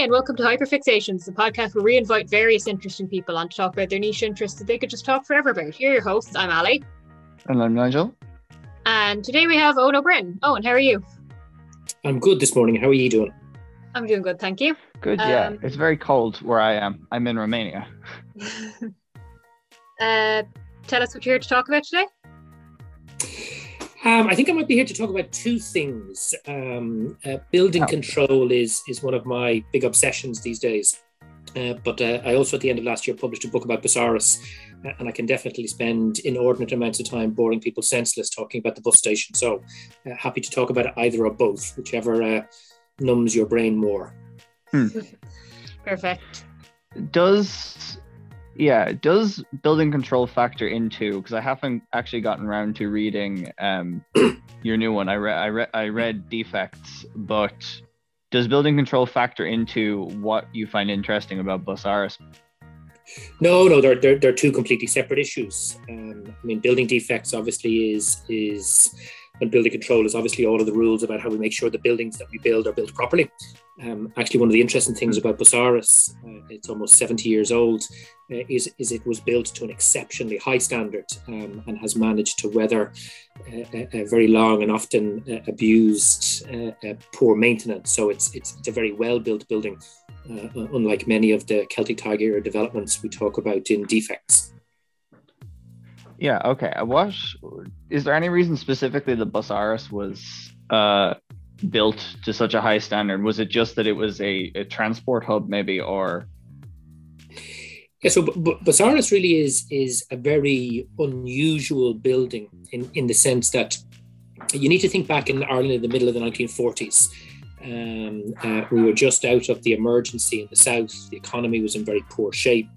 Hi, and welcome to Hyperfixations, the podcast where we invite various interesting people on to talk about their niche interests that they could just talk forever about. Here are your hosts. I'm Ali. And I'm Nigel. And today we have Owen O'Brien. Eoin, how are you? I'm good this morning. How are you doing? I'm doing good, thank you. Good, yeah. Um, it's very cold where I am. I'm in Romania. uh, tell us what you're here to talk about today. Um, I think I might be here to talk about two things. Um, uh, building oh. control is is one of my big obsessions these days. Uh, but uh, I also, at the end of last year, published a book about Busáras, uh, and I can definitely spend inordinate amounts of time boring people senseless talking about the bus station. So, uh, happy to talk about either or both, whichever uh, numbs your brain more. Hmm. Perfect. Does yeah does building control factor into because i haven't actually gotten around to reading um your new one. I read i read i read defects but does building control factor into what you find interesting about Busáras no no they're, they're, they're two completely separate issues. Um, i mean building defects obviously is is and building control is obviously all of the rules about how we make sure the buildings that we build are built properly. Um, actually, one of the interesting things about Busáras, uh, it's almost 70 years old, uh, is, is it was built to an exceptionally high standard um, and has managed to weather uh, a, a, very long and often uh, abused uh, uh, poor maintenance. So it's, it's, it's a very well built building, unlike many of the Celtic Tiger developments we talk about in defects. Yeah. Okay. What is there any reason specifically that Busáras was uh, built to such a high standard? Was it just that it was a, a transport hub, maybe, or? Yeah. So B- Busáras really is is a very unusual building in in the sense that you need to think back in Ireland in the middle of the 1940s. Um, uh, we were just out of the emergency in the south. The economy was in very poor shape.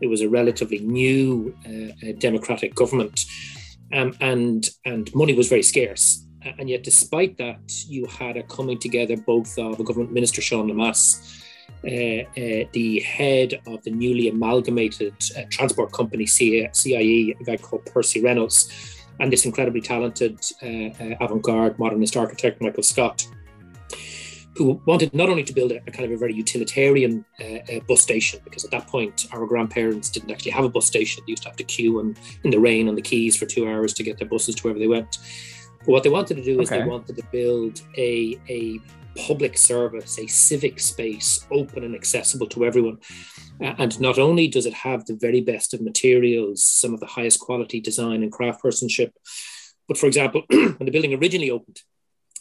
It was a relatively new uh, democratic government, um, and and money was very scarce. And yet, despite that, you had a coming together both of a government minister, Sean Lemass, uh, uh, the head of the newly amalgamated uh, transport company CIE, a guy called Percy Reynolds, and this incredibly talented uh, uh, avant-garde modernist architect Michael Scott who wanted not only to build a, a kind of a very utilitarian uh, uh, bus station, because at that point our grandparents didn't actually have a bus station; they used to have to queue and in the rain on the quays for two hours to get their buses to wherever they went. But what they wanted to do is they wanted to build a a public service, a civic space, open and accessible to everyone. Uh, and not only does it have the very best of materials, some of the highest quality design and craftsmanship, but for example, when the building originally opened,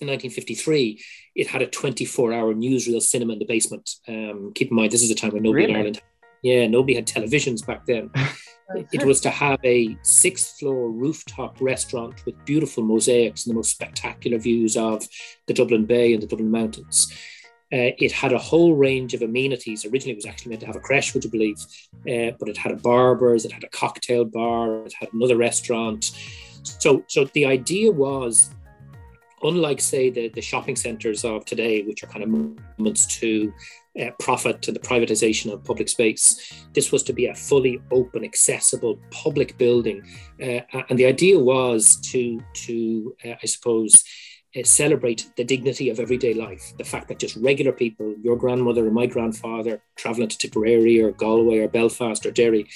in 1953, it had a 24 hour newsreel cinema in the basement. Um, keep in mind, this is a time when nobody really? in Ireland, yeah, nobody had televisions back then. it was to have a sixth floor rooftop restaurant with beautiful mosaics and the most spectacular views of the Dublin Bay and the Dublin Mountains. Uh, it had a whole range of amenities. Originally, it was actually meant to have a creche, would you believe? Uh, but it had a barber's, it had a cocktail bar, it had another restaurant. So, so the idea was unlike say the, the shopping centers of today which are kind of movements to uh, profit to the privatization of public space this was to be a fully open accessible public building. Uh, and the idea was to to uh, i suppose uh, celebrate the dignity of everyday life. The fact that just regular people your grandmother and my grandfather traveling to tipperary or galway or belfast or derry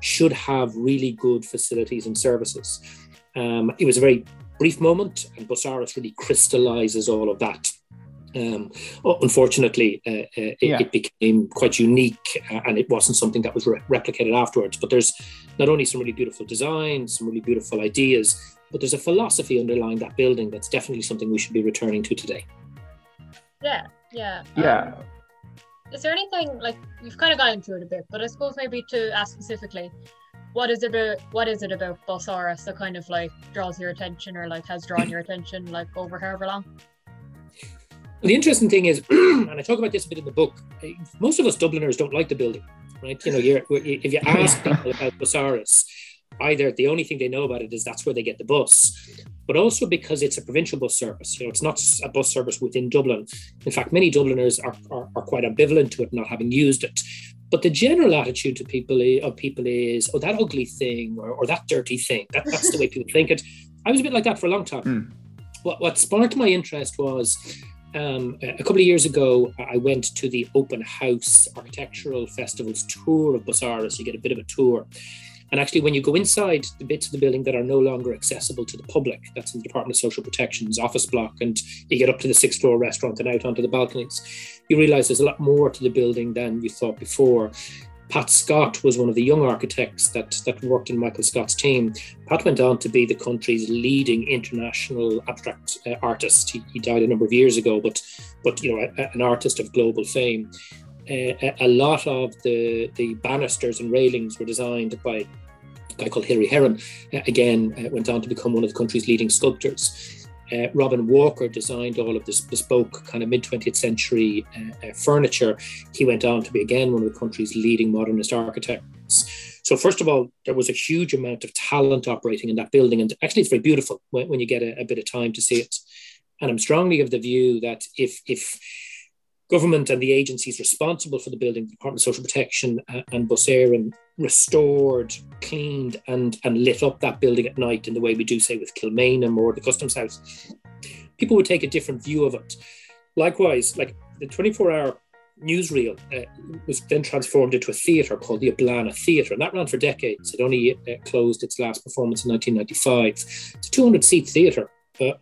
should have really good facilities and services. Um, it was a very brief moment, and Busáras really crystallizes all of that. Um, unfortunately, uh, uh, it, yeah. it, became quite unique uh, and it wasn't something that was re- replicated afterwards. But there's not only some really beautiful designs, some really beautiful ideas, but there's a philosophy underlying that building that's definitely something we should be returning to today. Yeah, yeah. Yeah. Um, is there anything like you've kind of gone into it a bit, but I suppose maybe to ask specifically, what is it about what is it about Busáras that kind of like draws your attention or like has drawn your attention like over however long? the interesting thing is, and I talk about this a bit in the book, eh, most of us Dubliners don't like the building, right? You know, if you ask people about Busáras, either the only thing they know about it is that's where they get the bus, but also because it's a provincial bus service. You know, it's not a bus service within Dublin. In fact, many Dubliners are, are, are quite ambivalent to it, not having used it. But the general attitude to people of people is, oh, that ugly thing or, or that dirty thing. That, that's the way people think it. I was a bit like that for a long time. Mm. What, what sparked my interest was um, a couple of years ago, I went to the Open House Architectural Festival's tour of Busáras. You get a bit of a tour. And actually, when you go inside the bits of the building that are no longer accessible to the public, that's in the Department of Social Protection's office block, and you get up to the sixth floor restaurant and out onto the balconies, you realize there's a lot more to the building than you thought before. Pat Scott was one of the young architects that, that worked in Michael Scott's team. Pat went on to be the country's leading international abstract uh, artist. He, he, died a number of years ago, but but you know a, an artist of global fame. Uh, a, lot of the the banisters and railings were designed by a guy called Hilary Heron. Uh, again, uh, went on to become one of the country's leading sculptors. Uh, Robin Walker designed all of this bespoke kind of mid 20th century uh, uh, furniture. He went on to be again one of the country's leading modernist architects. So, first of all, there was a huge amount of talent operating in that building. And actually, it's very beautiful when, when you get a, a bit of time to see it. And I'm strongly of the view that if, if government and the agencies responsible for the building, the Department of Social Protection uh, and Bus Éireann, restored, cleaned, and, and lit up that building at night in the way we do, say, with Kilmainham or the Customs House, people would take a different view of it. Likewise, like the 24 hour newsreel uh, was then transformed into a theatre called the Eblana Theatre, and that ran for decades. It only uh, closed its last performance in 1995. It's a 200 seat theatre uh,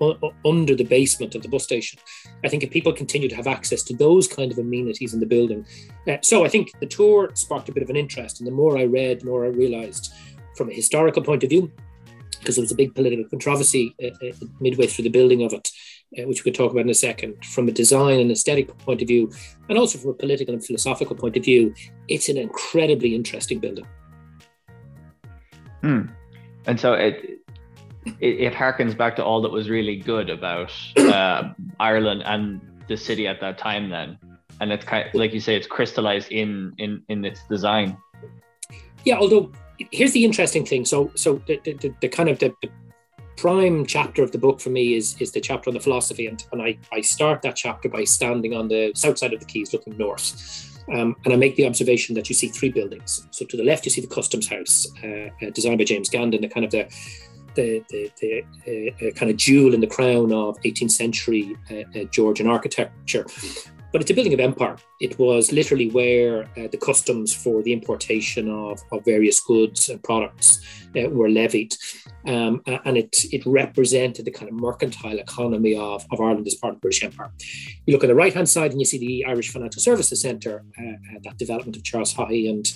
under the basement of the bus station. I think if people continue to have access to those kind of amenities in the building, uh, so I think the tour sparked a bit of an interest, and the more I read, the more I realised, from a historical point of view, because there was a big political controversy uh, uh, midway through the building of it, uh, which we could talk about in a second. From a design and aesthetic point of view, and also from a political and philosophical point of view, it's an incredibly interesting building. Hmm. And so it it, it harkens back to all that was really good about uh, Ireland and the city at that time then. And it's kind of, like you say it's crystallized in in in its design. Yeah although here's the interesting thing. So so the, the, the kind of the, the, prime chapter of the book for me is is the chapter on the philosophy. And, and I, I start that chapter by standing on the south side of the quays looking north. Um, and I make the observation that you see three buildings. So to the left, you see the Customs House, uh, uh, designed by James Gandon, the kind of the the, the, the uh, uh, kind of jewel in the crown of 18th century uh, uh, Georgian architecture. But it's a building of empire. It was literally where uh, the customs for the importation of, of various goods and products uh, were levied. Um, and it, it represented the kind of mercantile economy of, of Ireland as part of the British Empire. You look on the right hand side and you see the Irish Financial Services Centre, that development of Charles Haughey and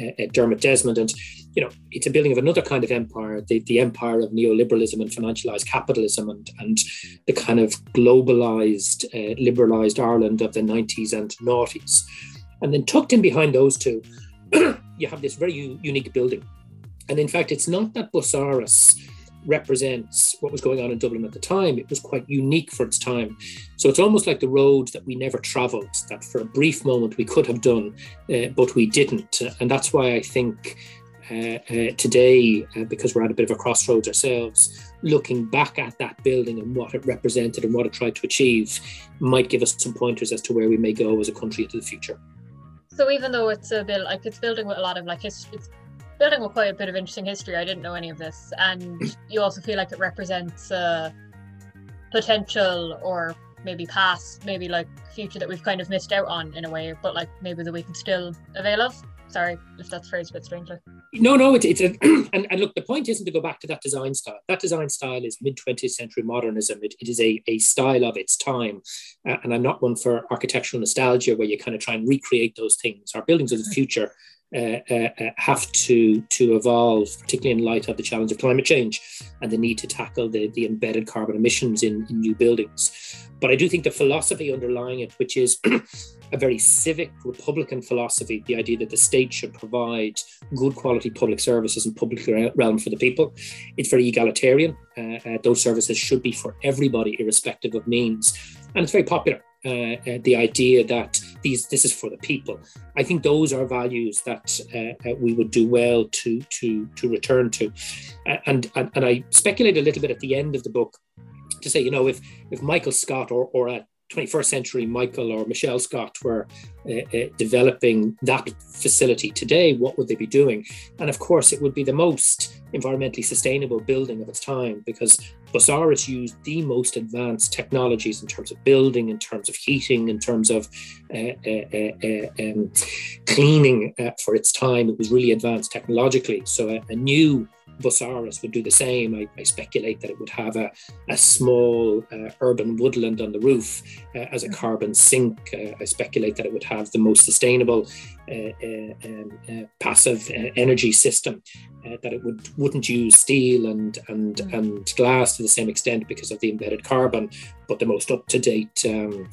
uh, Dermot Desmond. And, you know, it's a building of another kind of empire, the, the empire of neoliberalism and financialized capitalism and, and the kind of globalized, uh, liberalized Ireland of the 90s and noughties. And then tucked in behind those two, you have this very u- unique building. And in fact, it's not that Busáras represents what was going on in Dublin at the time. It was quite unique for its time. So it's almost like the road that we never traveled, that for a brief moment we could have done, uh, but we didn't. And that's why I think uh, uh, today, uh, because we're at a bit of a crossroads ourselves, looking back at that building and what it represented and what it tried to achieve might give us some pointers as to where we may go as a country into the future. So even though it's a bit like it's building with a lot of like history, it's building with quite a bit of interesting history. I didn't know any of this, and you also feel like it represents uh, potential or maybe past, maybe like future that we've kind of missed out on in a way, but like maybe that we can still avail of. Sorry if that's phrased a bit strangely. No, no, it's, it's a, and, and look, the point isn't to go back to that design style. That design style is mid 20th century modernism. It, it is a, a style of its time. Uh, and I'm not one for architectural nostalgia where you kind of try and recreate those things. Our buildings of the future uh, uh, uh, have to to evolve, particularly in light of the challenge of climate change and the need to tackle the, the embedded carbon emissions in, in new buildings. But I do think the philosophy underlying it, which is a very civic republican philosophy, the idea that the state should provide good quality public services and public realm for the people. It's very egalitarian. Uh, uh, those services should be for everybody, irrespective of means. And it's very popular. Uh, uh, the idea that these this is for the people. I think those are values that uh, uh we would do well to to to return to, and, and and I speculate a little bit at the end of the book to say, you know, if if Michael Scott or or a 21st century Michael or Michelle Scott were uh, uh, developing that facility today, what would they be doing? And of course, it would be the most environmentally sustainable building of its time because Busáras used the most advanced technologies in terms of building, in terms of heating, in terms of uh, uh, uh um, cleaning for its time. It was really advanced technologically. So a, a new Busáras would do the same. I, I, speculate that it would have a, a small uh, urban woodland on the roof uh, as a carbon sink. Uh, I speculate that it would have the most sustainable uh, uh, um, uh, passive energy system. that it would wouldn't use steel and and mm. and glass to the same extent because of the embedded carbon, but the most up to date um,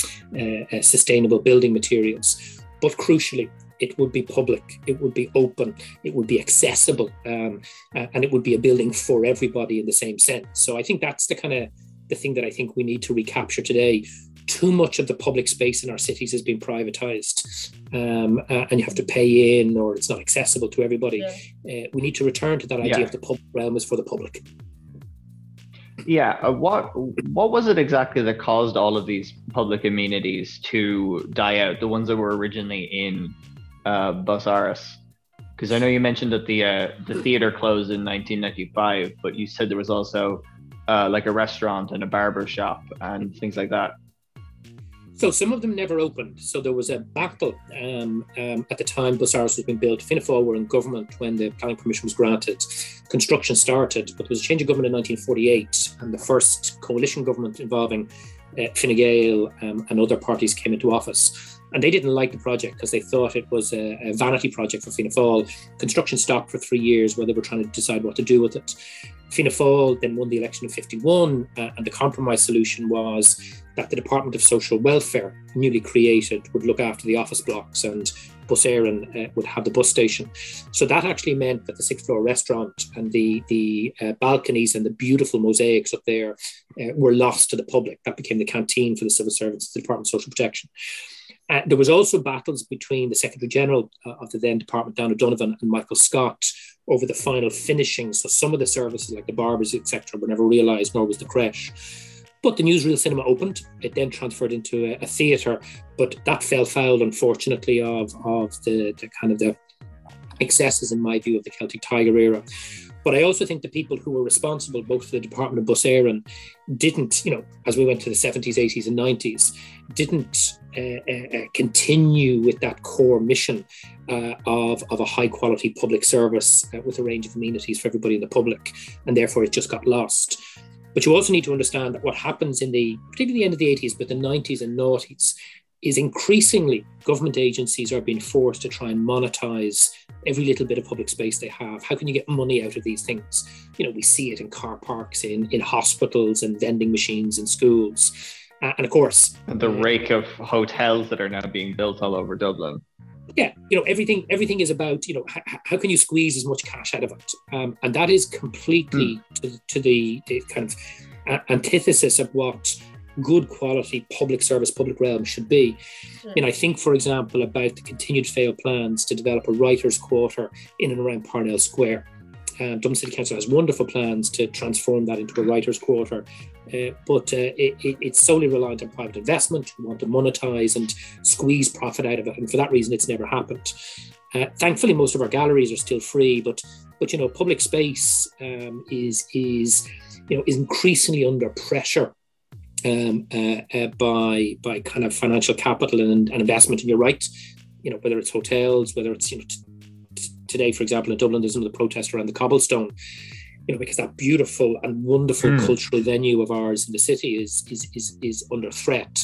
sustainable building materials. But crucially, it would be public, it would be open, it would be accessible, um, and it would be a building for everybody in the same sense. So I think that's the kind of the thing that I think we need to recapture today. Too much of the public space in our cities has been privatized, um, uh, and you have to pay in, or it's not accessible to everybody. Yeah. Uh, we need to return to that idea yeah. of the public realm is for the public. Yeah, uh, what what was it exactly that caused all of these public amenities to die out? The ones that were originally in uh, Busáras? Because I know you mentioned that the uh, the theater closed in 1995, but you said there was also uh, like a restaurant and a barber shop and things like that. So some of them never opened. So there was a battle um, um, at the time Busáras was being built. Fianna Fáil were in government when the planning permission was granted. Construction started, but there was a change of government in 1948, and the first coalition government involving uh, Fine Gael um, and other parties came into office and they didn't like the project because they thought it was a, a vanity project for Fianna Fáil. Construction stopped for three years while they were trying to decide what to do with it. Fianna Fáil then won the election in 51, uh, and the compromise solution was that the Department of Social Welfare, newly created, would look after the office blocks and Bus Éireann uh, would have the bus station. So that actually meant that the sixth floor restaurant and the, the uh, balconies and the beautiful mosaics up there uh, were lost to the public. That became the canteen for the civil servants, the Department of Social Protection. Uh, there was also battles between the Secretary General uh, of the then department, Dan O'Donovan, and Michael Scott over the final finishing. So some of the services, like the barbers, etc., were never realised, nor was the creche. But the newsreel cinema opened. It then transferred into a, a theatre, but that fell foul, unfortunately, of of the, the kind of the excesses, in my view, of the Celtic Tiger era. But I also think the people who were responsible, both for the Department of Bus Éireann, didn't, you know, as we went to the 70s, 80s, and 90s, didn't uh, uh, uh, continue with that core mission uh, of, of a high quality public service uh, with a range of amenities for everybody in the public. And therefore, it just got lost. But you also need to understand that what happens in the, particularly the end of the 80s, but the 90s and noughties, is increasingly government agencies are being forced to try and monetize every little bit of public space they have. How can you get money out of these things? You know, we see it in car parks, in, in hospitals and vending machines in schools. Uh, and of course, and the rake of hotels that are now being built all over Dublin. Yeah, you know everything. Everything is about you know h- how can you squeeze as much cash out of it, um, and that is completely mm. to, to the, the, kind of uh, antithesis of what good quality public service, public realm should be. Yeah. And I think, for example, about the continued failed plans to develop a writers' quarter in and around Parnell Square. Um, Dublin City Council has wonderful plans to transform that into a writers' quarter, uh, but uh, it, it, it's solely reliant on private investment. We want to monetize and squeeze profit out of it, and for that reason, it's never happened. Uh, thankfully, most of our galleries are still free, but but you know, public space um, is is you know is increasingly under pressure um, uh, uh, by by kind of financial capital and, and, investment in your right. You know, whether it's hotels, whether it's you know t- today, for example, in Dublin, there's another protest around the cobblestone. You know, because that beautiful and wonderful mm. cultural venue of ours in the city is is is, is under threat.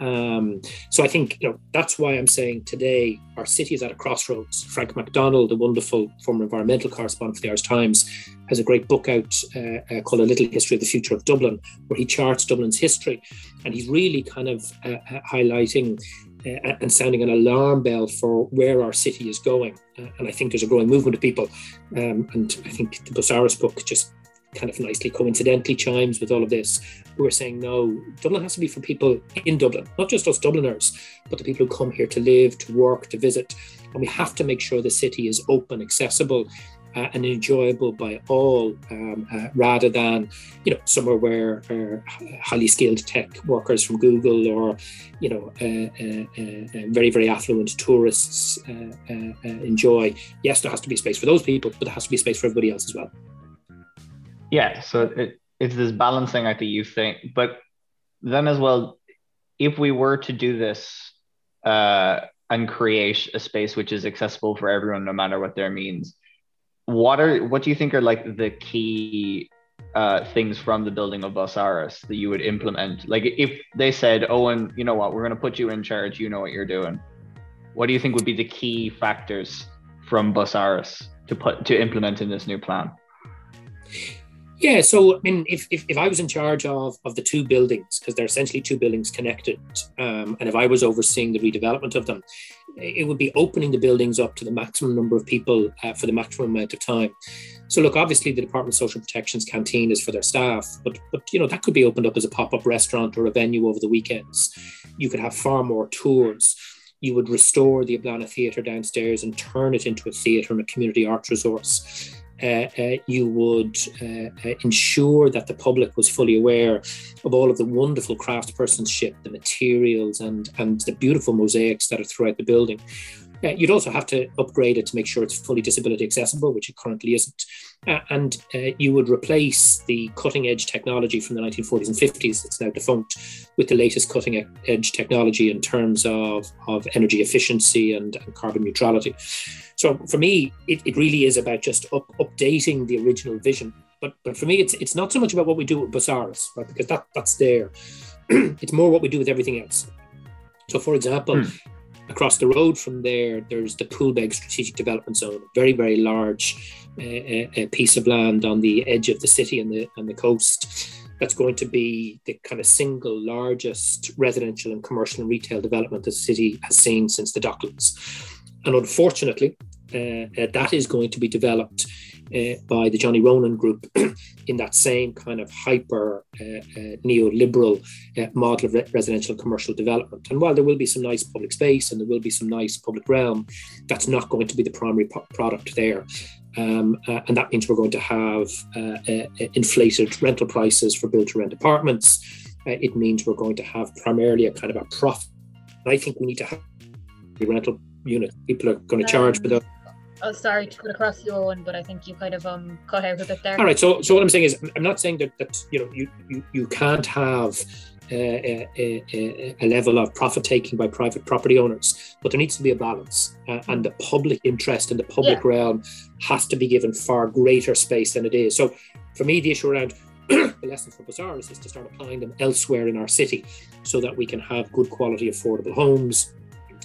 Um, so I think you know that's why I'm saying today our city is at a crossroads. Frank McDonald, the wonderful former environmental correspondent for the Irish Times, has a great book out uh, uh, called A Little History of the Future of Dublin, where he charts Dublin's history, and he's really kind of uh, uh highlighting uh, and sounding an alarm bell for where our city is going. Uh, and I think there's a growing movement of people, um, and I think the Busáras book just kind of nicely coincidentally chimes with all of this, who are saying, no, Dublin has to be for people in Dublin, not just us Dubliners, but the people who come here to live, to work, to visit. And we have to make sure the city is open, accessible, uh, and enjoyable by all, um, uh, rather than you know somewhere where uh, highly skilled tech workers from Google or you know uh, very very affluent tourists enjoy. Yes, there has to be space for those people, but there has to be space for everybody else as well. Yeah, so it, it's this balancing act that you think, but then as well, if we were to do this uh, and create a space which is accessible for everyone, no matter what their means, what are what do you think are like the key uh, things from the building of Busaras that you would implement? Like if they said, Eoin, you know what, we're going to put you in charge, you know what you're doing. What do you think would be the key factors from Busaras to put to implement in this new plan? Yeah, so I mean, if, if, if I was in charge of, of the two buildings, because they're essentially two buildings connected, um, and if I was overseeing the redevelopment of them, it would be opening the buildings up to the maximum number of people uh, for the maximum amount of time. So, look, obviously, the Department of Social Protection's canteen is for their staff, but but you know that could be opened up as a pop up restaurant or a venue over the weekends. You could have far more tours. You would restore the Eblana Theatre downstairs and turn it into a theatre and a community arts resource. Uh, uh, you would uh, ensure that the public was fully aware of all of the wonderful craftspersonship, the materials, and, and the beautiful mosaics that are throughout the building. Uh, you'd also have to upgrade it to make sure it's fully disability accessible, which it currently isn't. Uh, and uh, you would replace the cutting edge technology from the 1940s and 50s, it's now defunct, with the latest cutting edge technology in terms of, of energy efficiency and, and carbon neutrality. So for me, it, it really is about just up, updating the original vision. But but for me, it's it's not so much about what we do with Busaras, right? Because that that's there. it's more what we do with everything else. So, for example, mm. Across the road from there, there's the Poolbeg Strategic Development Zone, a very very large uh, piece of land on the edge of the city and the and the coast. That's going to be the kind of single largest residential and commercial and retail development the city has seen since the Docklands. And unfortunately, uh, uh, that is going to be developed uh, by the Johnny Ronan group in that same kind of hyper uh, uh, neoliberal uh, model of re- residential commercial development. And while there will be some nice public space and there will be some nice public realm, that's not going to be the primary po- product there. Um, and that means we're going to have inflated rental prices for build to rent apartments. it means we're going to have primarily a kind of a profit. I think we need to have the rental unit. People are going to charge for those. Oh, sorry to cut across you, Eoin, but I think you kind of um cut out a bit there. All right. So, so what I'm saying is, I'm not saying that that you know you you, you can't have a, a, a, level of profit taking by private property owners, but there needs to be a balance, uh, and the public interest in the public yeah. realm has to be given far greater space than it is. So, for me, the issue around the lesson for Busaras is to start applying them elsewhere in our city, so that we can have good quality, affordable homes,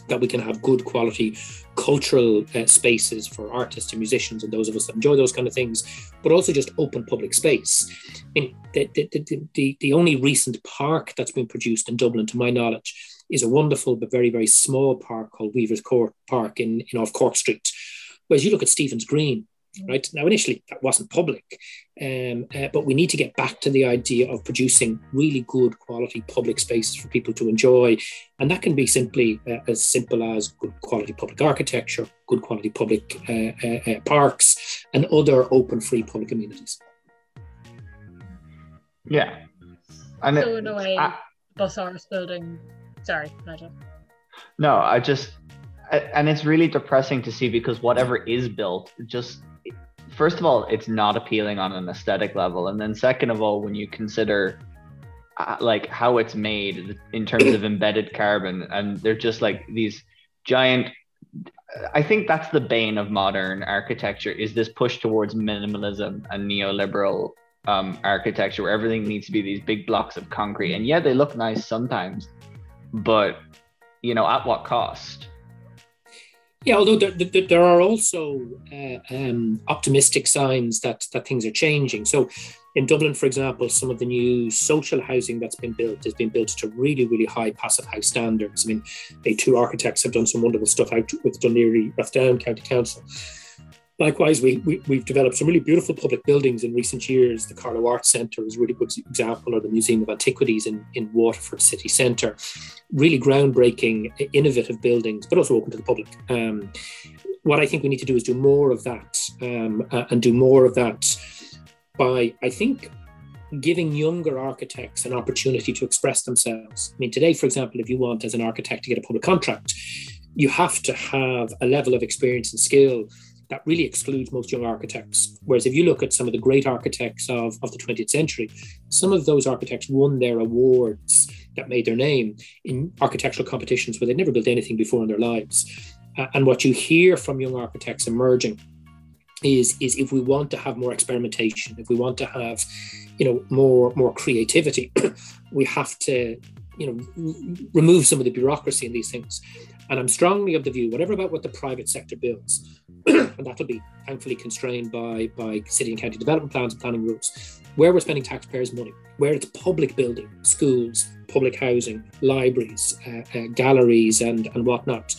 that we can have good quality cultural uh, spaces for artists and musicians and those of us that enjoy those kind of things, but also just open public space. I mean, the, the, the, the, only recent park that's been produced in Dublin, to my knowledge, is a wonderful but very, very small park called Weaver's Court Park in, in off Cork Street. Whereas you look at Stephen's Green, right? Now, initially, that wasn't public, um, uh, but we need to get back to the idea of producing really good quality public spaces for people to enjoy. And that can be simply uh, as simple as good quality public architecture, good quality public uh, uh, uh parks, and other open, free public amenities. Yeah. And so, in a way, I, building. Sorry, Nigel. No, I just and it's really depressing to see because whatever is built just first of all, it's not appealing on an aesthetic level, and then second of all, when you consider uh, like how it's made in terms of embedded carbon, and they're just like these giant. I think that's the bane of modern architecture: is this push towards minimalism and neoliberal um, architecture, where everything needs to be these big blocks of concrete. And yeah, they look nice sometimes, but you know, at what cost? Yeah, although there, there, there are also uh, um, optimistic signs that that things are changing. So, in Dublin, for example, some of the new social housing that's been built has been built to really, really high passive house standards. I mean, the two architects have done some wonderful stuff out with Laoghaire Rathdown County Council. Likewise, we, we, have developed some really beautiful public buildings in recent years. The Carlow Arts Centre is a really good example, or the Museum of Antiquities in, in Waterford City Centre. Really groundbreaking, innovative buildings, but also open to the public. Um, what I think we need to do is do more of that um, uh, and do more of that by, I think, giving younger architects an opportunity to express themselves. I mean, today, for example, if you want as an architect to get a public contract, you have to have a level of experience and skill that really excludes most young architects. Whereas if you look at some of the great architects of, of the 20th century, some of those architects won their awards that made their name in architectural competitions where they'd never built anything before in their lives. Uh, and what you hear from young architects emerging is, is if we want to have more experimentation, if we want to have, you know, more more creativity, we have to, you know, remove some of the bureaucracy in these things. And I'm strongly of the view, whatever about what the private sector builds, and that'll be thankfully constrained by by city and county development plans and planning rules, where we're spending taxpayers' money, where it's public building, schools, public housing, libraries, uh, uh, galleries, and and whatnot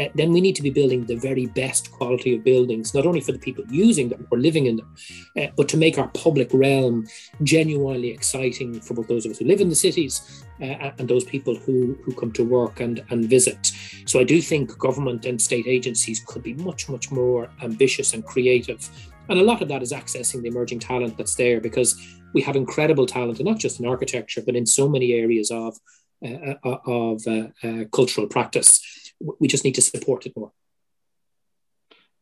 uh, then we need to be building the very best quality of buildings, not only for the people using them or living in them, uh, but to make our public realm genuinely exciting for both those of us who live in the cities uh, and those people who, who come to work and, and visit. So I do think government and state agencies could be much, much more ambitious and creative. And a lot of that is accessing the emerging talent that's there because we have incredible talent, and not just in architecture, but in so many areas of, of cultural practice we just need to support it more.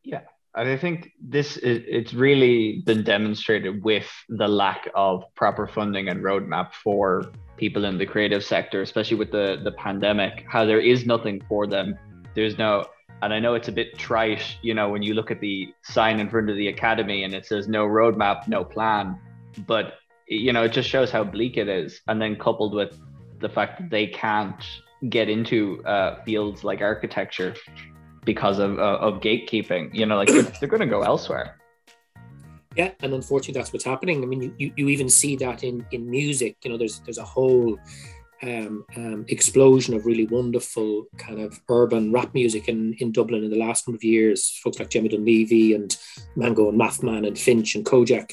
Yeah, And I think this is it's really been demonstrated with the lack of proper funding and roadmap for people in the creative sector, especially with the the pandemic. How there is nothing for them. There's no, and I know it's a bit trite, you know, when you look at the sign in front of the academy and it says no roadmap, no plan, but you know, it just shows how bleak it is. And then coupled with the fact that they can't get into uh, fields like architecture because of, uh, of gatekeeping. You know, like they're, they're going to go elsewhere. Yeah, and unfortunately, that's what's happening. I mean, you, you, you even see that in in music. You know, there's there's a whole um, um, explosion of really wonderful kind of urban rap music in, in Dublin in the last number of years. Folks like Jemmy Dunleavy and Mango and Mathman and Finch and Kojaque.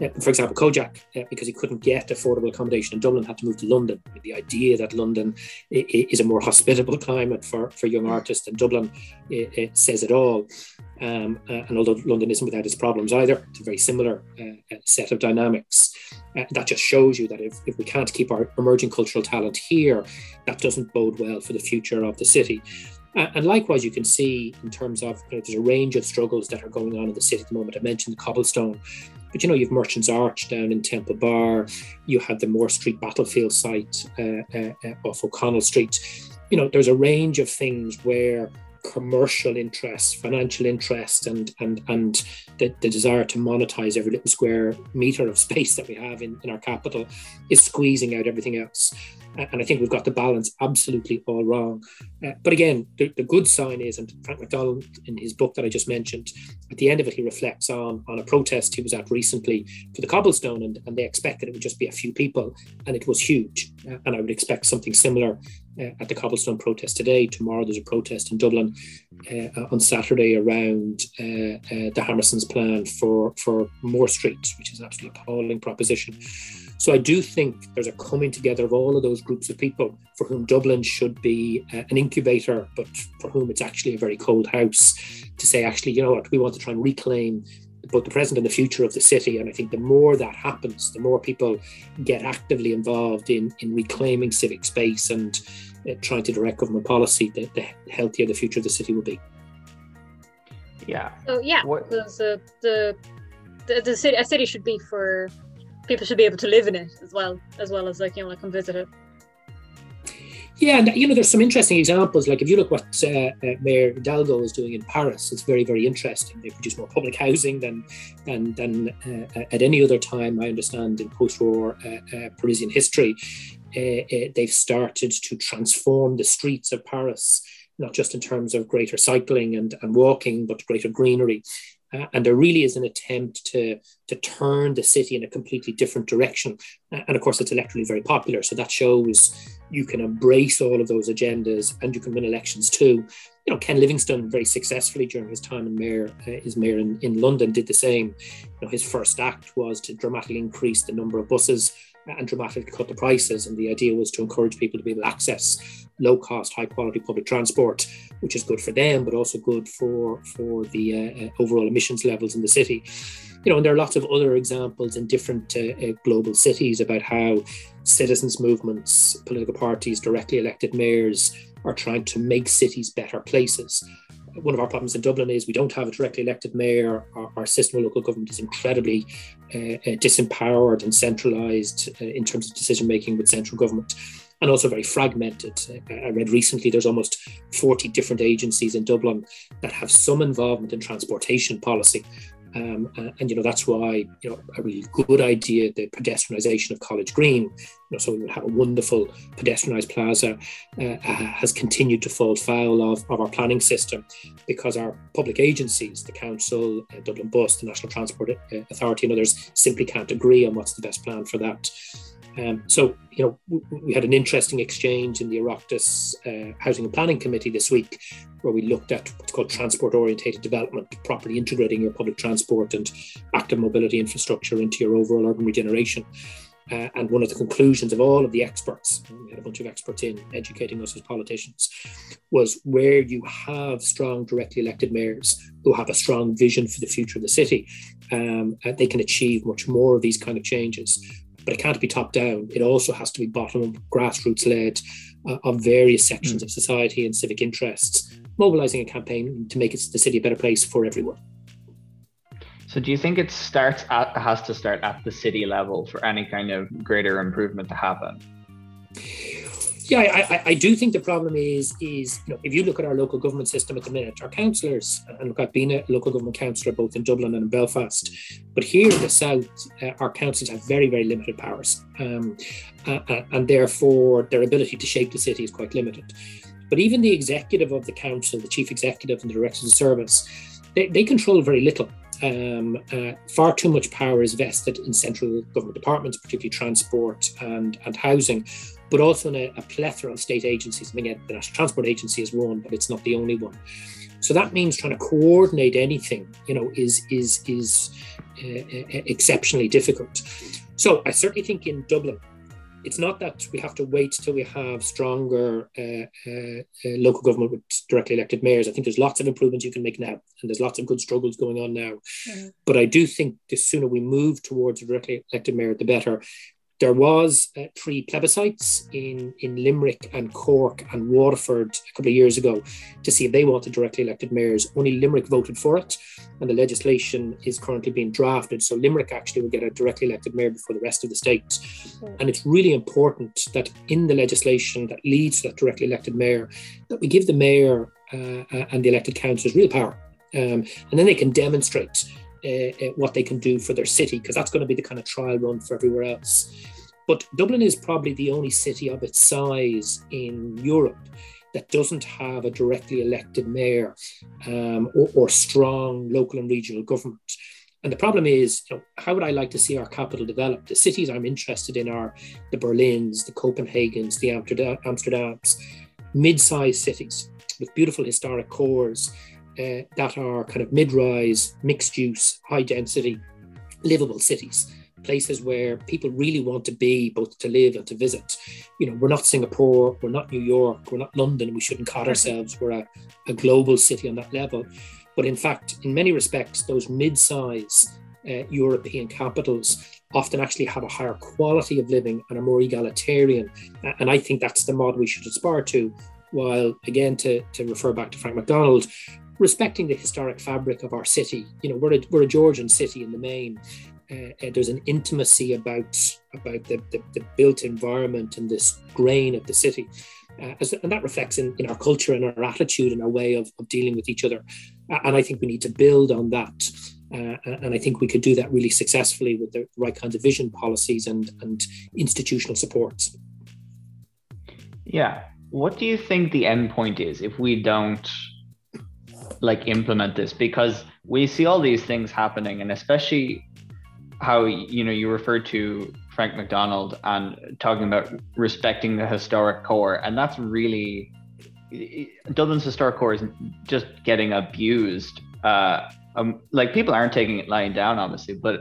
Uh, for example, Kojaque, uh, because he couldn't get affordable accommodation in Dublin, had to move to London. The idea that London is a more hospitable climate for, for young artists than Dublin it, it says it all. Um, uh, and although London isn't without its problems either, it's a very similar uh, set of dynamics. Uh, that just shows you that if, if we can't keep our emerging cultural talent here, that doesn't bode well for the future of the city. Uh, and likewise, you can see in terms of you know, there's a range of struggles that are going on in the city at the moment. I mentioned the cobblestone, but you know, you've Merchants Arch down in Temple Bar, you have the Moore Street battlefield site uh, uh, uh off O'Connell Street. You know, there's a range of things where commercial interest, financial interest, and and and the, the desire to monetize every little square meter of space that we have in, in our capital is squeezing out everything else. And I think we've got the balance absolutely all wrong. Uh, but again, the, the, good sign is, and Frank McDonald in his book that I just mentioned, at the end of it, he reflects on, on a protest he was at recently for the cobblestone, and, and they expected it would just be a few people, and it was huge. Uh, and I would expect something similar at the cobblestone protest today. Tomorrow there's a protest in Dublin uh, on Saturday around uh, uh, the Hammerson's plan for for Moore Street, which is an absolutely appalling proposition. So I do think there's a coming together of all of those groups of people for whom Dublin should be uh, an incubator, but for whom it's actually a very cold house. To say, actually, you know what, we want to try and reclaim both the present and the future of the city. And I think the more that happens, the more people get actively involved in, in reclaiming civic space and uh, trying to direct government policy, the, the healthier the future of the city will be. Yeah. So yeah, because uh, the, the the city a city should be for people should be able to live in it as well, as well as like you know like come visit it. Yeah, and you know, there's some interesting examples. Like if you look what uh, uh, Mayor Hidalgo is doing in Paris, it's very, very interesting. They produce more public housing than than than uh, at any other time. I understand in post-war uh, uh, Parisian history, uh, they've started to transform the streets of Paris, not just in terms of greater cycling and, and walking, but greater greenery. Uh, and there really is an attempt to, to turn the city in a completely different direction. Uh, and of course, it's electorally very popular. So that shows you can embrace all of those agendas and you can win elections too. You know, Ken Livingstone very successfully during his time in mayor, uh, his mayor in, in London did the same. You know, his first act was to dramatically increase the number of buses and dramatically cut the prices. And the idea was to encourage people to be able to access low cost, high quality public transport which is good for them, but also good for for the uh, uh, overall emissions levels in the city. You know, and there are lots of other examples in different uh, uh, global cities about how citizens' movements, political parties, directly elected mayors are trying to make cities better places one of our problems in Dublin is we don't have a directly elected mayor. Our, our system of local government is incredibly uh, uh, disempowered and centralised uh, in terms of decision making with central government, and also very fragmented. I read recently there's almost 40 different agencies in Dublin that have some involvement in transportation policy, um, and, you know that's why you know a really good idea the pedestrianisation of College Green. You know, so we would have a wonderful pedestrianised plaza uh, has continued to fall foul of, of our planning system because our public agencies, the council, uh, Dublin Bus, the National Transport uh, Authority, and others simply can't agree on what's the best plan for that. Um, so, you know, we had an interesting exchange in the Oireachtas uh, Housing and Planning Committee this week, where we looked at what's called transport orientated development, properly integrating your public transport and active mobility infrastructure into your overall urban regeneration. Uh, and one of the conclusions of all of the experts, we had a bunch of experts in educating us as politicians, was where you have strong directly elected mayors who have a strong vision for the future of the city, um, uh, they can achieve much more of these kind of changes but it can't be top down. It also has to be bottom up, grassroots led uh, of various sections mm. of society and civic interests, mobilizing a campaign to make it, the city a better place for everyone. So, do you think it starts at, has to start at the city level for any kind of greater improvement to happen? Yeah, I, I, I, do think the problem is is you know if you look at our local government system at the minute, our councillors and look, I've been a local government councillor both in Dublin and in Belfast, but here in the south, uh, our councils have very very limited powers, um, uh, uh, and therefore their ability to shape the city is quite limited. But even the executive of the council, the chief executive and the directors of the service, they, they control very little. Um, uh, far too much power is vested in central government departments, particularly transport and, and housing, but also in a, a plethora of state agencies. I mean, the National Transport Agency is one, but it's not the only one. So that means trying to coordinate anything, you know, is is is uh, uh, exceptionally difficult. So I certainly think in Dublin, it's not that we have to wait till we have stronger uh, uh, uh, local government with directly elected mayors. I think there's lots of improvements you can make now, and there's lots of good struggles going on now. But I do think the sooner we move towards a directly elected mayor, the better there was uh, three plebiscites in, in Limerick and Cork and Waterford a couple of years ago to see if they wanted directly elected mayors. Only Limerick voted for it, and the legislation is currently being drafted. So Limerick actually will get a directly elected mayor before the rest of the state. And it's really important that in the legislation that leads to that directly elected mayor, that we give the mayor uh, uh and the elected councillors real power. Um, and then they can demonstrate uh, uh, what they can do for their city, because that's going to be the kind of trial run for everywhere else. But Dublin is probably the only city of its size in Europe that doesn't have a directly elected mayor um, or, or, strong local and regional government. And the problem is, you know, how would I like to see our capital develop? The cities I'm interested in are the Berlins, the Copenhagens, the Amsterdams, mid-sized cities with beautiful historic cores uh, that are kind of mid-rise, mixed-use, high-density, livable cities. Places where people really want to be, both to live and to visit. You know, we're not Singapore, we're not New York, we're not London. We shouldn't call ourselves we're a, a global city on that level. But in fact, in many respects, those mid-size uh, European capitals often actually have a higher quality of living and are more egalitarian. And I think that's the model we should aspire to. While again, to, to refer back to Frank McDonald, respecting the historic fabric of our city. You know, we're a, we're a Georgian city in the main. Uh, there's an intimacy about about the, the, the, built environment and this grain of the city. Uh, as, and that reflects in, in our culture and our attitude and our way of, of dealing with each other. Uh, and I think we need to build on that. Uh, and I think we could do that really successfully with the right kinds of vision policies and, and institutional supports. Yeah. What do you think the end point is if we don't like implement this because we see all these things happening and especially how you know you referred to Frank McDonald and talking about respecting the historic core and that's really Dublin's historic core is just getting abused uh um, like people aren't taking it lying down obviously but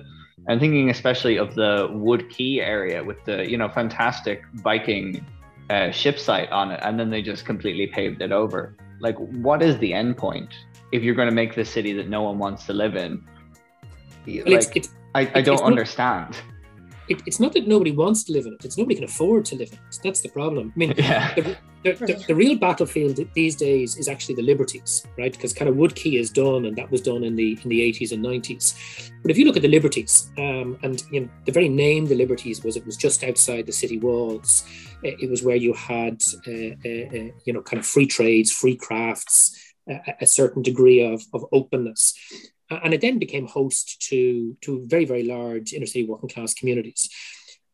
I'm thinking especially of the Wood Quay area with the you know fantastic Viking uh, ship site on it and then they just completely paved it over. Like what is the end point if you're going to make the city that no one wants to live in? Like, it's, it's, I, I don't understand it, it's not that nobody wants to live in it; it's nobody can afford to live in it. That's the problem. I mean, yeah. the, the, the, the, real battlefield these days is actually the liberties, right? Because kind of Wood Quay is done, and that was done in the in the 80s and 90s. But if you look at the liberties, um, and you know, the very name the liberties was it was just outside the city walls. It was where you had, uh, uh, uh, you know, kind of free trades, free crafts, a certain degree of, of openness and it then became host to, to very, very large inner city working class communities.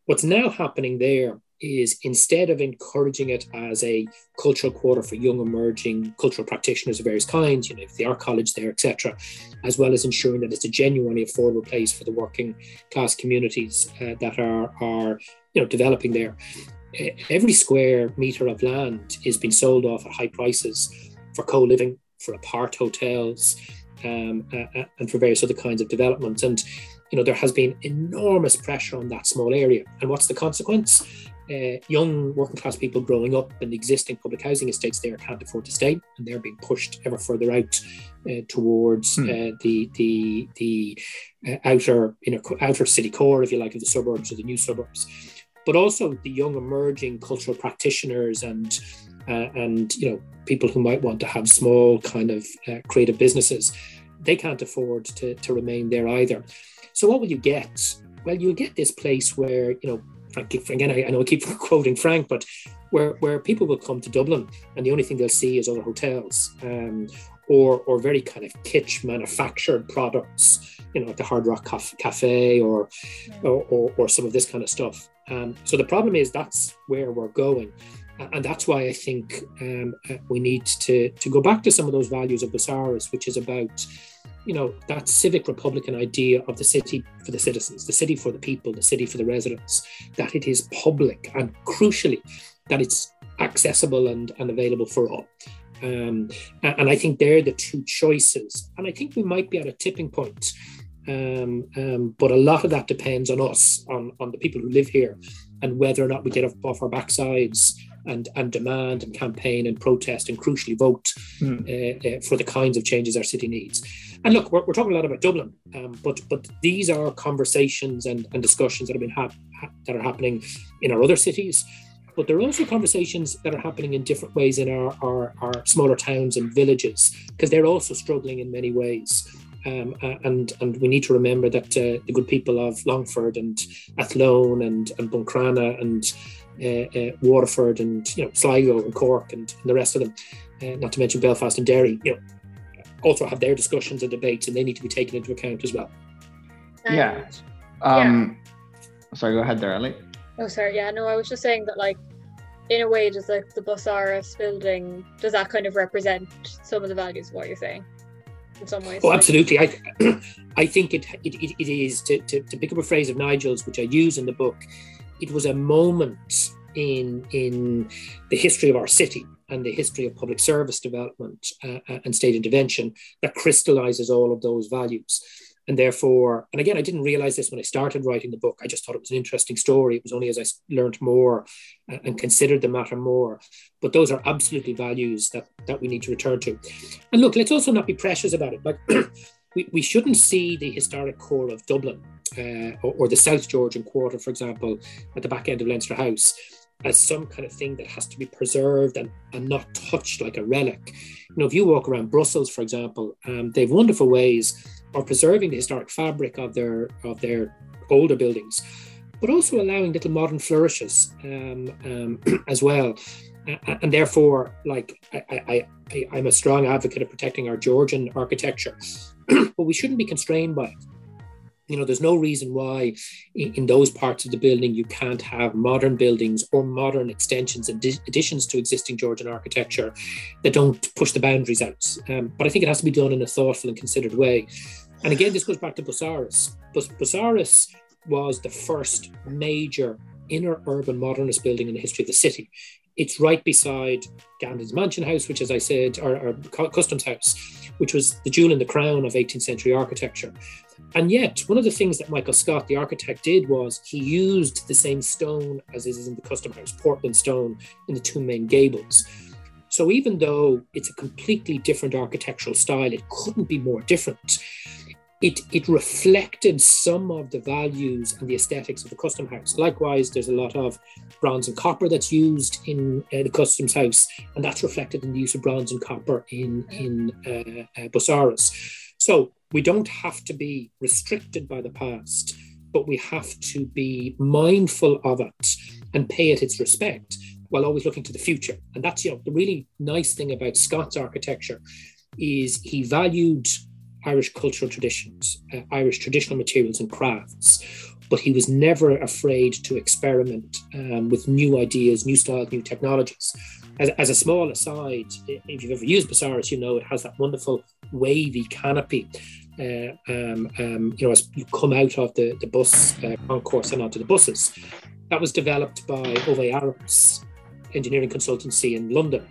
What's now happening there is instead of encouraging it as a cultural quarter for young emerging cultural practitioners of various kinds, you know, the art college there, etc., as well as ensuring that it's a genuinely affordable place for the working class communities uh, that are, are, you know, developing there. Every square meter of land is being sold off at high prices for co-living, for apart hotels, um, uh, and for various other kinds of developments. And you know there has been enormous pressure on that small area. And what's the consequence? Uh, young working class people growing up in existing public housing estates there can't afford to stay, and they're being pushed ever further out uh, towards hmm. uh, the the the uh, outer know outer city core, if you like, of the suburbs or the new suburbs. But also the young emerging cultural practitioners and uh, and you know people who might want to have small kind of uh, creative businesses they can't afford to, to remain there either. So what will you get? Well you'll get this place where you know Frank, again I, I know I keep quoting Frank but where where people will come to Dublin and the only thing they'll see is other hotels um, or or very kind of kitsch manufactured products you know like the Hard Rock Cafe or, or, or, or some of this kind of stuff. Um, so the problem is that's where we're going and that's why I think um, uh, we need to to go back to some of those values of Busáras, which is about you know that civic republican idea of the city for the citizens, the city for the people, the city for the residents, that it is public and crucially that it's accessible and, and available for all. Um, and I think they're the two choices. And I think we might be at a tipping point. Um, um, but a lot of that depends on us, on, on the people who live here, and whether or not we get off our backsides and, and demand and campaign and protest and crucially vote mm. uh, uh, for the kinds of changes our city needs. And look, we're, we're talking a lot about Dublin, um, but but these are conversations and, and discussions that have been hap- ha- that are happening in our other cities. But there are also conversations that are happening in different ways in our, our, our smaller towns and villages because they're also struggling in many ways. Um, and and we need to remember that uh, the good people of Longford and Athlone and and Buncrana and Waterford and you know Sligo and Cork and, and the rest of them, uh, not to mention Belfast and Derry, you know, also have their discussions and debates, and they need to be taken into account as well. yeah. Um, yeah. Sorry, go ahead there, Ellie. Oh, sorry. Yeah, no, I was just saying that, like, in a way, does like the Busáras building does that kind of represent some of the values of what you're saying? In some ways. Oh, absolutely. I, I think it, it, it is to, to, to pick up a phrase of Nigel's, which I use in the book it was a moment in in the history of our city and the history of public service development uh, uh, and state intervention that crystallizes all of those values. And therefore and again i didn't realize this when i started writing the book. I just thought it was an interesting story. It was only as i learned more uh, and considered the matter more. But those are absolutely values that that we need to return to. And look let's also not be precious about it. Like we, we shouldn't see the historic core of dublin uh, or, or, the South Georgian Quarter, for example, at the back end of Leinster House, as some kind of thing that has to be preserved and, and not touched like a relic. You know, if you walk around Brussels, for example, um, they have wonderful ways of preserving the historic fabric of their of their older buildings, but also allowing little modern flourishes um, um, as well. and therefore, like I, I, I, I'm a strong advocate of protecting our Georgian architecture, but we shouldn't be constrained by it. You know there's no reason why in, in, those parts of the building you can't have modern buildings or modern extensions and additions to existing georgian architecture that don't push the boundaries out. Um, but i think it has to be done in a thoughtful and considered way. And again this goes back to Busáras. Busáras was the first major inner urban modernist building in the history of the city. It's right beside Gandon's Mansion House, which, as I said, or, or Customs House, which was the jewel in the crown of 18th century architecture. And yet, one of the things that Michael Scott, the architect, did was he used the same stone as is in the Custom House, Portland stone, in the two main gables. So even though it's a completely different architectural style, it couldn't be more different. It, it reflected some of the values and the aesthetics of the custom house. Likewise, there's a lot of bronze and copper that's used in uh, the customs house, and that's reflected in the use of bronze and copper in, in uh, uh. So we don't have to be restricted by the past, but we have to be mindful of it and pay it its respect while always looking to the future. And that's you know the really nice thing about Scott's architecture is he valued Irish cultural traditions, uh, Irish traditional materials and crafts, but he was never afraid to experiment um, with new ideas, new styles, new technologies. As, as, a small aside, if you've ever used Busáras, you know it has that wonderful wavy canopy. Uh, um, um, you know, as you come out of the, the bus uh, concourse and onto the buses. That was developed by Ove Arup's engineering consultancy in London.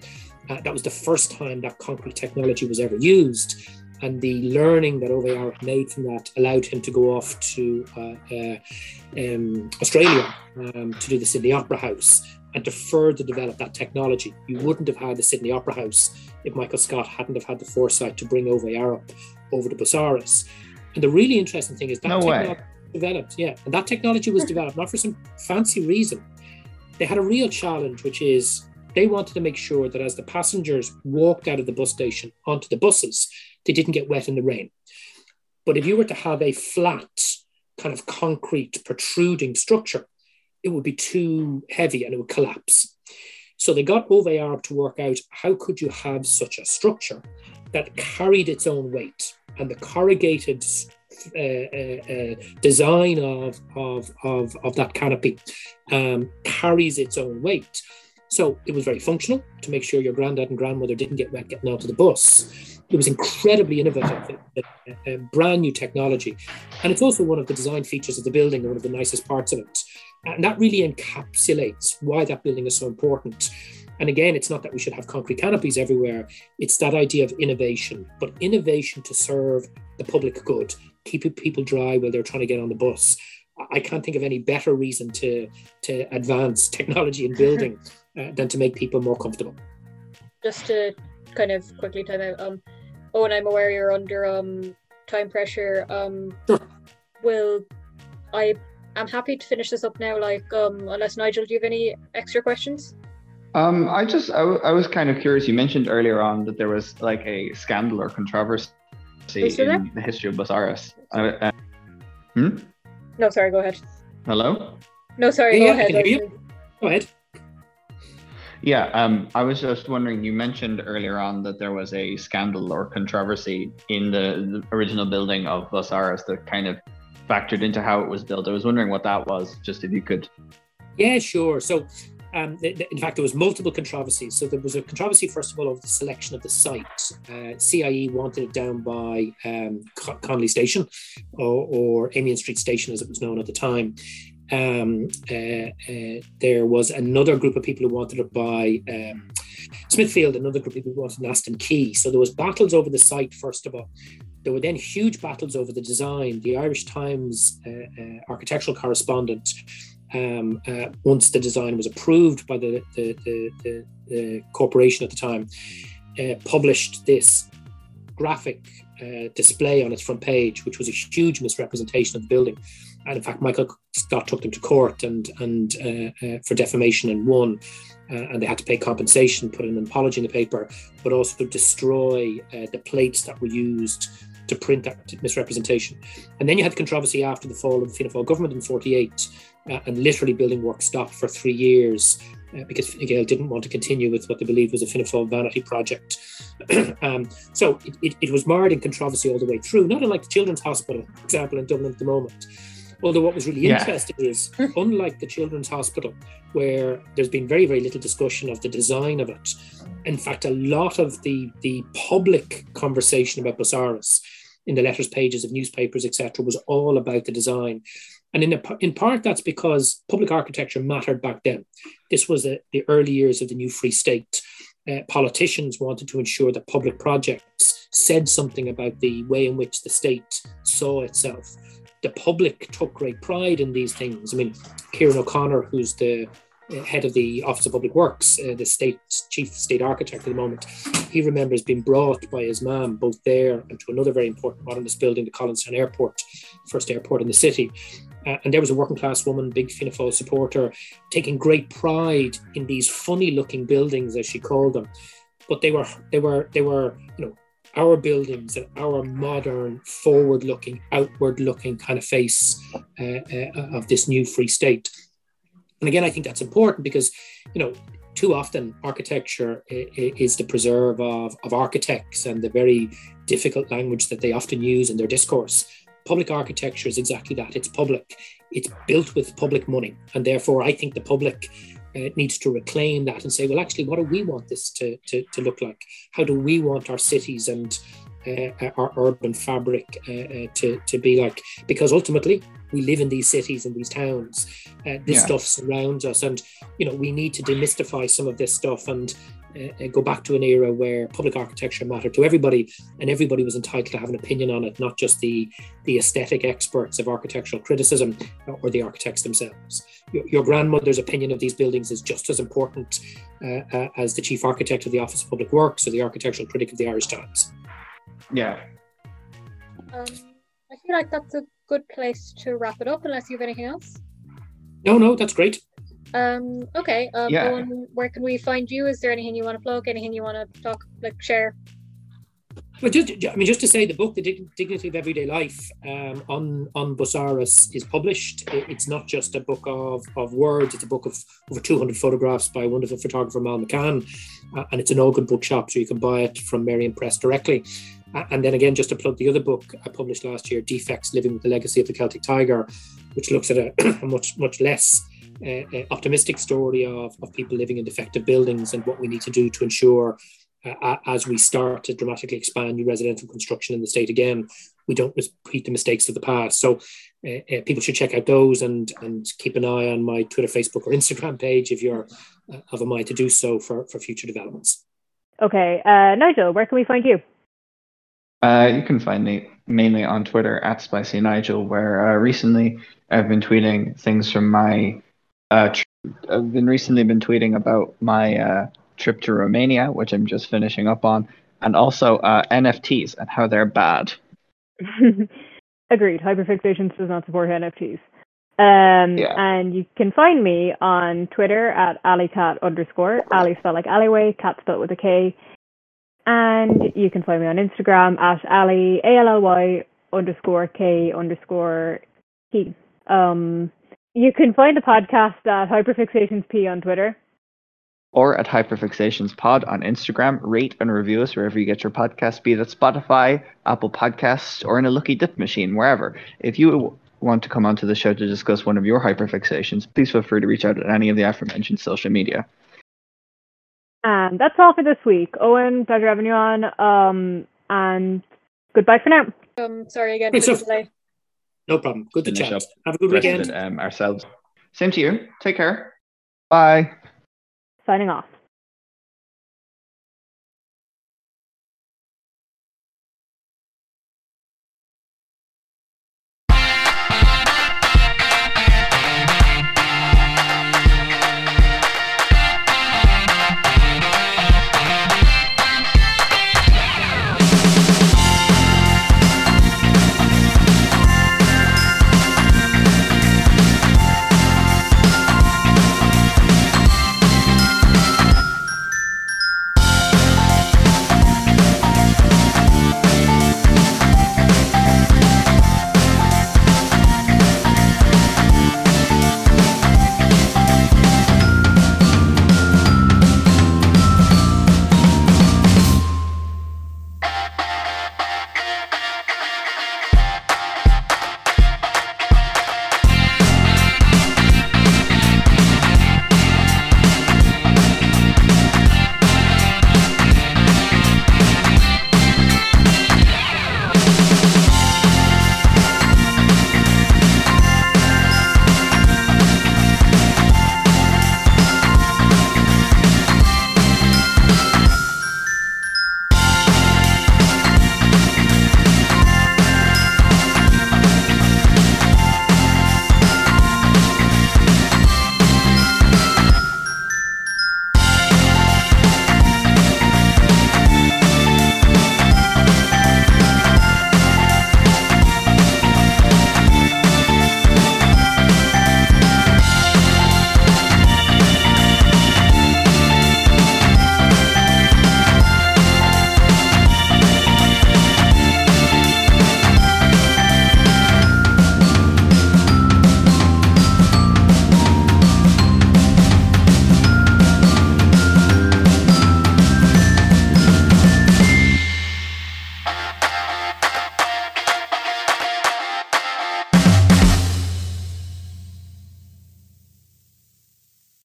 Uh, that was the first time that concrete technology was ever used. And the learning that Ove Arup made from that allowed him to go off to uh, uh, um, Australia um, to do the Sydney Opera House and to further develop that technology. You wouldn't have had the Sydney Opera House if Michael Scott hadn't have had the foresight to bring Ove Arup over to Busáras. And the really interesting thing is that no technology developed, yeah, and that technology was developed not for some fancy reason, they had a real challenge, which is they wanted to make sure that as the passengers walked out of the bus station onto the buses, they didn't get wet in the rain. But if you were to have a flat, kind of concrete, protruding structure, it would be too heavy and it would collapse. So they got Arup to work out how could you have such a structure that carried its own weight and the corrugated uh, uh, uh, design of, of, of, of that canopy um, carries its own weight. So it was very functional to make sure your granddad and grandmother didn't get wet getting out of the bus. It was incredibly innovative, brand new technology. And it's also one of the design features of the building and one of the nicest parts of it. And that really encapsulates why that building is so important. And again, it's not that we should have concrete canopies everywhere, it's that idea of innovation, but innovation to serve the public good, keeping people dry while they're trying to get on the bus. I can't think of any better reason to to advance technology in building uh, than to make people more comfortable. Just to kind of quickly time out, um, oh, and I'm aware you're under um time pressure. Um. Will I? I'm happy to finish this up now. Like, um, unless Nigel, do you have any extra questions? Um, I just I, w- I was kind of curious. You mentioned earlier on that there was like a scandal or controversy in the history of Busáras. Uh, uh, hmm? No, sorry. Go ahead. Hello. No, sorry. Yeah, go yeah, ahead. can you. Go ahead. Yeah, um, I was just wondering. You mentioned earlier on that there was a scandal or controversy in the, the original building of Busáras that kind of factored into how it was built. I was wondering what that was. Just if you could. Yeah, sure. So um, in fact, there was multiple controversies. So there was a controversy, first of all, over the selection of the site. Uh, CIE wanted it down by um, Connolly Station, or, or Amiens Street Station, as it was known at the time. Um, uh, uh, there was another group of people who wanted to buy um, Smithfield, another group of people who wanted Aston Quay. So there was battles over the site, first of all. There were then huge battles over the design. The Irish Times uh, uh, architectural correspondent um, uh, once the design was approved by the, the, the, the, corporation at the time, uh, published this graphic display on its front page, which was a huge misrepresentation of the building. And in fact, Michael Scott took them to court and and uh, uh, for defamation and won. Uh, and they had to pay compensation, put an apology in the paper, but also destroy the plates that were used to print that misrepresentation. And then you had the controversy after the fall of the Fianna Fáil government in 48 uh, and literally building work stopped for three years uh, because Fine Gael didn't want to continue with what they believed was a Fianna Fáil vanity project. um, so it, it, it, was marred in controversy all the way through, not unlike the Children's Hospital, for example, in Dublin at the moment. Although what was really yeah. interesting is, unlike the Children's Hospital, where there's been very, very little discussion of the design of it, in fact, a lot of the, the public conversation about Busáras in the letters pages of newspapers, etc., was all about the design. And in, a, in part, that's because public architecture mattered back then. This was a, the early years of the new Free State. Uh, politicians wanted to ensure that public projects said something about the way in which the state saw itself. The public took great pride in these things. I mean, Ciarán O'Connor, who's the uh, head of the Office of Public Works, uh, the state chief state architect at the moment, he remembers being brought by his mum both there and to another very important modernist building, the Collinstown Airport, first airport in the city. Uh, and there was a working class woman, big Fianna Fáil supporter, taking great pride in these funny looking buildings, as she called them. But they were, they were, they were, you know, our buildings and our modern, forward looking, outward looking kind of face uh, uh, of this new free state. And again, I think that's important because, you know, too often architecture is the preserve of, of architects and the very difficult language that they often use in their discourse. Public architecture is exactly that it's public, it's built with public money. And therefore, I think the public uh, needs to reclaim that and say, well, actually, what do we want this to, to, to look like? How do we want our cities and uh, our urban fabric uh, uh, to, to be like? Because ultimately, we live in these cities and these towns. Uh, this yeah. stuff surrounds us, and you know we need to demystify some of this stuff and uh, go back to an era where public architecture mattered to everybody, and everybody was entitled to have an opinion on it, not just the the aesthetic experts of architectural criticism or the architects themselves. Your, your grandmother's opinion of these buildings is just as important uh, uh, as the chief architect of the Office of Public Works or the architectural critic of the Irish Times. Yeah. Um, I feel like that's a good place to wrap it up, unless you have anything else. No, no, that's great. Um, okay. Um, yeah. Eoin, where can we find you? Is there anything you want to plug? Anything you want to talk, like share? Well, just I mean, just to say, the book, "The Dignity of Everyday Life," um, on on Busáras is published. It's not just a book of, of words; it's a book of over 200 photographs by a wonderful photographer, Mal McCann, uh, and it's an good bookshop, so you can buy it from Merrion Press directly. Uh, and then again, just to plug the other book I published last year, "Defects: Living with the Legacy of the Celtic Tiger," which looks at a, a much much less uh, uh, optimistic story of, of people living in defective buildings and what we need to do to ensure uh, as we start to dramatically expand new residential construction in the state again, we don't repeat the mistakes of the past. So uh, uh, people should check out those and and keep an eye on my Twitter, Facebook, or Instagram page if you're uh, of a mind to do so for, for future developments. Okay, uh, Nigel, where can we find you? Uh, you can find me mainly on Twitter at Spicy Nigel, where recently I've been tweeting things from my. Tr- I've been recently been tweeting about my trip to Romania, which I'm just finishing up on, and also uh, NFTs and how they're bad. Agreed. Hyperfixations does not support NFTs. Um, yeah. And you can find me on Twitter at alicat underscore. Ali spelled like alleyway, cat spelled with a K. And you can find me on Instagram at Ali, A-L-L-Y underscore K underscore T. Um, you can find the podcast at Hyperfixations P on Twitter or at Hyperfixations Pod on Instagram. Rate and review us wherever you get your podcast, be that Spotify, Apple Podcasts, or in a lucky dip machine, wherever. If you want to come onto the show to discuss one of your hyperfixations, please feel free to reach out at any of the aforementioned social media. And that's all for this week. Eoin, pleasure having you on. Um, and goodbye for now. Um, sorry again for the delay. No problem. Good to Finish chat. Have a good weekend. um, ourselves. Same to you. Take care. Bye signing off.